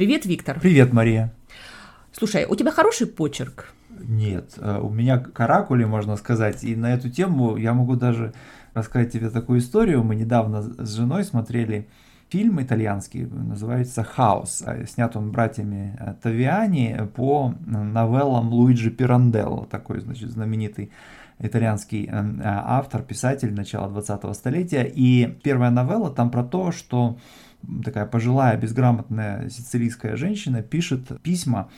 Привет, Виктор. Привет, Мария. Слушай, у тебя хороший почерк? Нет, э, у меня каракули, можно сказать, и на эту тему я могу даже рассказать тебе такую историю. Мы недавно с женой смотрели фильм итальянский, называется «Хаос». А снят он братьями э, Тавиани по новеллам Луиджи Пиранделло, такой, значит, знаменитый итальянский э, автор, писатель начала 20-го столетия. И первая новелла там про то, что такая пожилая, безграмотная сицилийская женщина пишет письма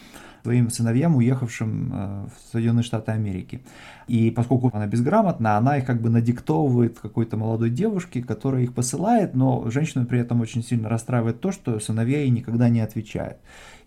своим сыновьям, уехавшим э, в Соединенные Штаты Америки. И поскольку она безграмотна, она их как бы надиктовывает какой-то молодой девушке, которая их посылает, но женщину при этом очень сильно расстраивает то, что сыновья ей никогда не отвечают.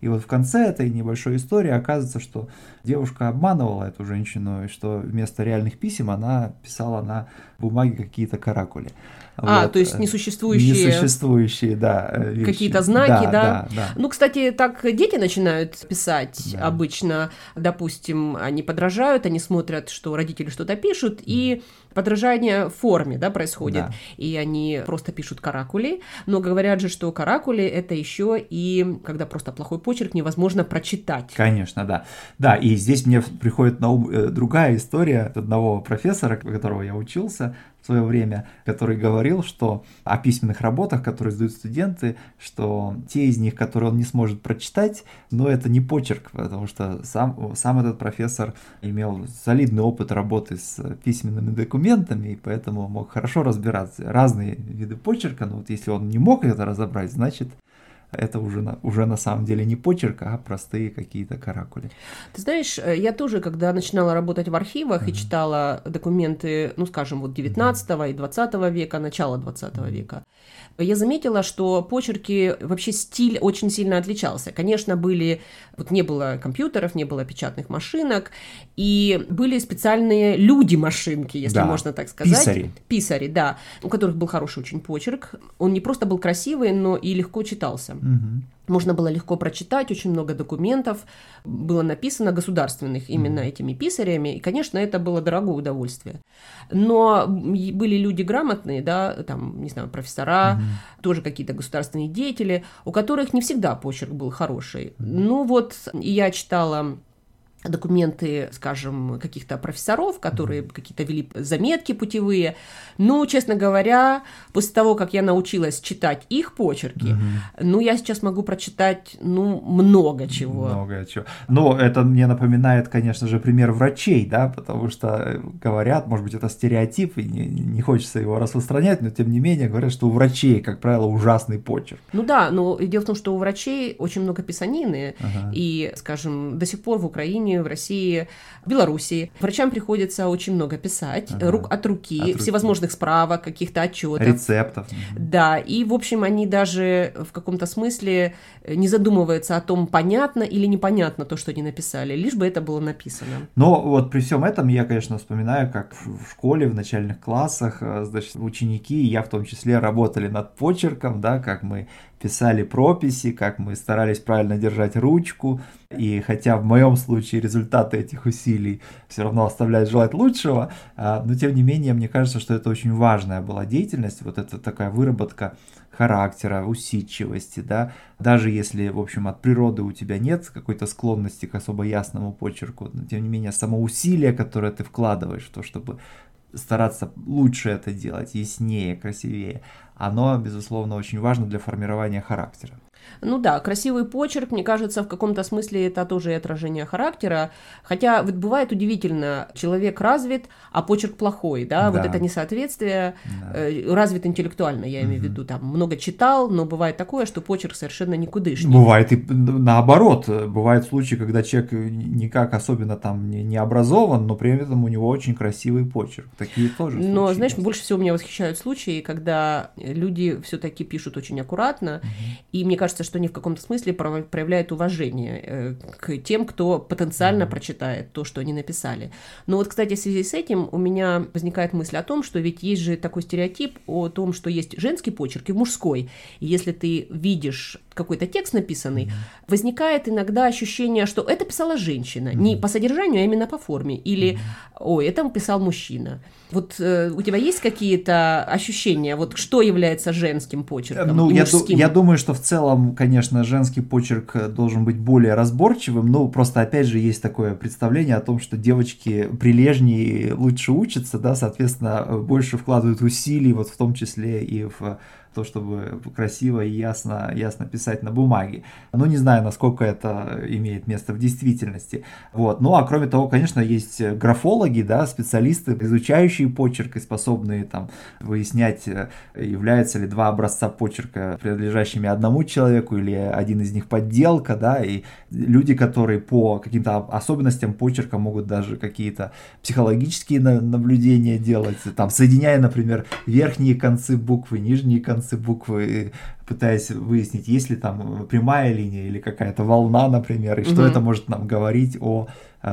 И вот в конце этой небольшой истории оказывается, что девушка обманывала эту женщину, и что вместо реальных писем она писала на бумаге какие-то каракули. А, вот. то есть несуществующие... Несуществующие, да, вещи. Какие-то знаки, да, да? да? Да, Ну, кстати, так дети начинают писать да. обычно. Допустим, они подражают, они смотрят, что родители что-то пишут, и подражание форме, да, происходит. Да. И они просто пишут каракули, но говорят же, что каракули это еще и когда просто плохой почерк невозможно прочитать. Конечно, да. Да, и здесь мне приходит на ум э, другая история одного профессора, у которого я учился, свое время, который говорил, что о письменных работах, которые сдают студенты, что те из них, которые он не сможет прочитать, но это не почерк, потому что сам, сам этот профессор имел солидный опыт работы с письменными документами, и поэтому мог хорошо разбираться. Разные виды почерка, но вот если он не мог это разобрать, значит это уже на, уже на самом деле не почерк, а простые какие-то каракули. Ты знаешь, э, я тоже, когда начинала работать в архивах mm-hmm. и читала документы, ну, скажем, вот 19 mm-hmm. и 20 века, начала 20 mm-hmm. века, я заметила, что почерки, вообще стиль очень сильно отличался. Конечно, были, вот не было компьютеров, не было печатных машинок, и были специальные люди-машинки, если да. можно так сказать. Писари. Писари, да, у которых был хороший очень почерк. Он не просто был красивый, но и легко читался. Угу. Можно было легко прочитать, очень много документов было написано государственных именно mm этими писарями, и, конечно, это было дорогое удовольствие. Но были люди грамотные, да, там, не знаю, профессора, mm тоже какие-то государственные деятели, у которых не всегда почерк был хороший. mm Ну вот, я читала документы, скажем, каких-то профессоров, которые какие-то вели заметки путевые. Ну, честно говоря, после того, как я научилась читать их почерки, угу. ну, я сейчас могу прочитать, ну, много чего. Много чего. Но это мне напоминает, конечно же, пример врачей, да, потому что э, говорят, может быть, это стереотип, и не, не хочется его распространять, но тем не менее говорят, что у врачей, как правило, ужасный почерк. Ну да, но дело в том, что у врачей очень много писанины, ага. и, скажем, до сих пор в Украине в России, в Белоруссии. Врачам приходится очень много писать ага. рук, от руки, от всевозможных руки. справок, каких-то отчетов. Рецептов. Да, и, в общем, они даже в каком-то смысле не задумываются о том, понятно или непонятно то, что они написали, лишь бы это было написано. Но вот при всем этом я, конечно, вспоминаю, как в школе, в начальных классах, э, значит, ученики, я в том числе, работали над почерком, да, как мы писали прописи, как мы старались правильно держать ручку. И хотя в моем случае результаты этих усилий все равно оставляют желать лучшего, а, но тем не менее мне кажется, что это очень важная была деятельность, вот это такая выработка характера, усидчивости, да, даже если, в общем, от природы у тебя нет какой-то склонности к особо ясному почерку, но тем не менее само усилие, которое ты вкладываешь в то, чтобы стараться лучше это делать, яснее, красивее, оно, безусловно, очень важно для формирования характера. Ну да, красивый почерк, мне кажется, в каком-то смысле это тоже и отражение характера. Хотя вот бывает удивительно, человек развит, а почерк плохой, да, да. вот это несоответствие, да. э, развит интеллектуально, я имею в виду, там много читал, но бывает такое, что почерк совершенно никудышний. Бывает и наоборот, бывают случаи, когда человек никак особенно там не, не образован, но при этом у него очень красивый почерк. Такие тоже случаи. Но, знаешь, больше всего меня восхищают случаи, когда люди все-таки пишут очень аккуратно, угу. и мне кажется, кажется, что они в каком-то смысле проявляют уважение э, к тем, кто потенциально mm-hmm. прочитает то, что они написали. Но вот, кстати, в связи с этим у меня возникает мысль о том, что ведь есть же такой стереотип о том, что есть женский почерк и мужской. И если ты видишь какой-то текст написанный, mm-hmm. возникает иногда ощущение, что это писала женщина, mm-hmm. не по содержанию, а именно по форме, или, mm-hmm. ой, это писал мужчина. Вот э, у тебя есть какие-то ощущения, вот что является женским почерком? Ну, я, я думаю, что в целом конечно, женский почерк должен быть более разборчивым, но просто, опять же, есть такое представление о том, что девочки прилежнее лучше учатся, да, соответственно, больше вкладывают усилий, вот в том числе и в то, чтобы красиво и ясно, ясно писать на бумаге. Ну, не знаю, насколько это имеет место в действительности. Вот. Ну, а кроме того, конечно, есть графологи, да, специалисты, изучающие почерк и способные там выяснять, являются ли два образца почерка принадлежащими одному человеку или один из них подделка, да, и люди, которые по каким-то особенностям почерка могут даже какие-то психологические наблюдения делать, там, соединяя, например, верхние концы буквы, нижние концы концы буквы, пытаясь выяснить, есть ли там прямая линия или какая-то волна, например, и что угу. это может нам говорить о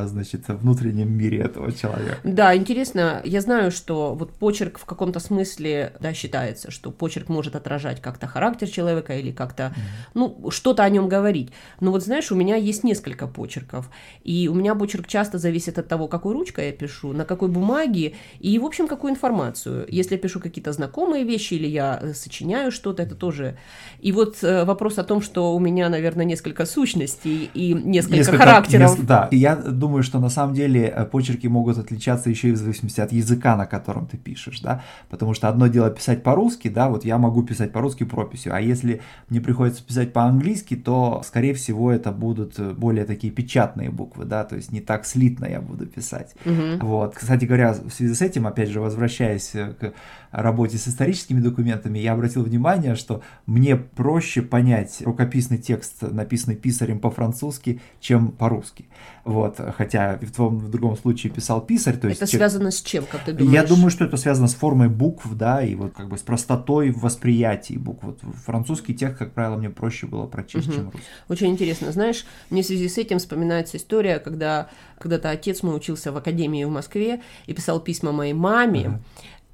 значит, внутреннем мире этого человека. Да, интересно. Я знаю, что вот почерк в каком-то смысле, да, считается, что почерк может отражать как-то характер человека или как-то, mm-hmm. ну, что-то о нем говорить. Но вот знаешь, у меня есть несколько почерков, и у меня почерк часто зависит от того, какой ручкой я пишу, на какой бумаге и, в общем, какую информацию. Если я пишу какие-то знакомые вещи или я э, сочиняю что-то, это тоже. И вот э, вопрос о том, что у меня, наверное, несколько сущностей и несколько, несколько характеров. Неск- да, я думаю, что на самом деле э, почерки могут отличаться еще и в зависимости от языка, на котором ты пишешь, да, потому что одно дело писать по-русски, да, вот я могу писать по-русски прописью, а если мне приходится писать по-английски, то, скорее всего, это будут э, более такие печатные буквы, да, то есть не так слитно я буду писать. Угу. Вот, кстати говоря, в связи с этим, опять же, возвращаясь э, к работе с историческими документами, я обратил внимание, что мне проще понять рукописный текст, написанный писарем по-французски, чем по-русски. Вот, хотя в том в другом случае писал писарь. То есть это связано с чем, как ты думаешь? Я думаю, что это связано с формой букв, да, и вот как бы с простотой в восприятии букв. Вот французский текст, как правило, мне проще было прочесть, угу. чем русский. Очень интересно. Знаешь, мне в связи с этим вспоминается история, когда когда-то отец мой учился в академии в Москве и писал письма моей маме. Угу.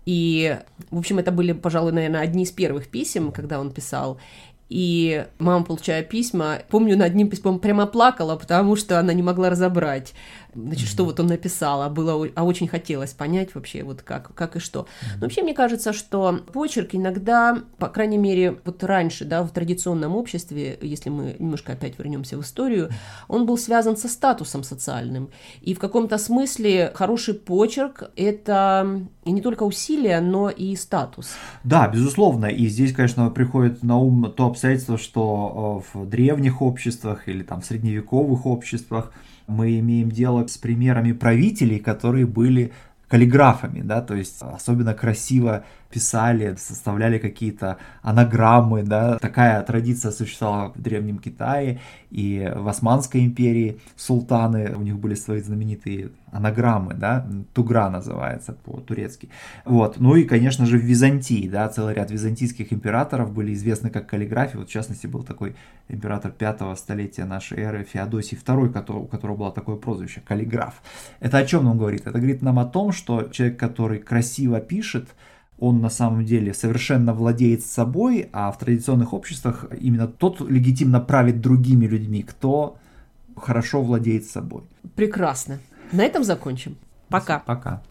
И, в общем, это были, пожалуй, наверное, одни из первых писем, когда он писал. И мама, получая письма, помню, над одним письмом прямо плакала, потому что она не могла разобрать, значит, что вот он написал, а было, а очень хотелось понять вообще, вот как, как и что. Но вообще, мне кажется, что почерк иногда, по крайней мере, вот раньше, да, в традиционном обществе, если мы немножко опять вернемся в историю, он был связан со статусом социальным. И в каком-то смысле хороший почерк – это и не только усилия, но и статус. Да, безусловно. И здесь, конечно, приходит на ум то обстоятельство, что э, в древних обществах или там в средневековых обществах мы имеем дело с примерами правителей, которые были каллиграфами, да, то есть особенно красиво писали, составляли какие-то анаграммы, да, такая традиция существовала в Древнем Китае и в Османской империи. Султаны, у них были свои знаменитые анаграммы, да, тугра называется по-турецки, вот, ну и, конечно же, в Византии, да, целый ряд византийских императоров были известны как каллиграфии, вот в частности был такой император пятого столетия нашей эры Феодосий II, у которого было такое прозвище, каллиграф. Это о чем нам говорит? Это говорит нам о том, что человек, который красиво пишет, он на самом деле совершенно владеет собой, а в традиционных обществах именно тот легитимно правит другими людьми, кто хорошо владеет собой. Прекрасно. На этом закончим. Пока. Пока.